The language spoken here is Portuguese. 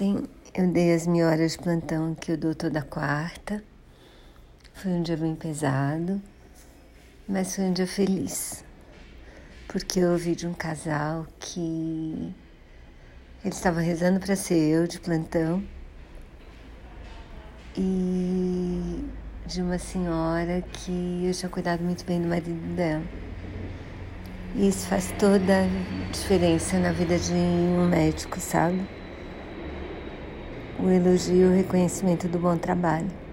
Ontem eu dei as minhas horas de plantão que eu dou toda quarta. Foi um dia bem pesado, mas foi um dia feliz. Porque eu ouvi de um casal que eles estavam rezando para ser eu de plantão e de uma senhora que eu tinha cuidado muito bem do marido dela. E isso faz toda a diferença na vida de um médico, sabe? O elogio e o reconhecimento do bom trabalho.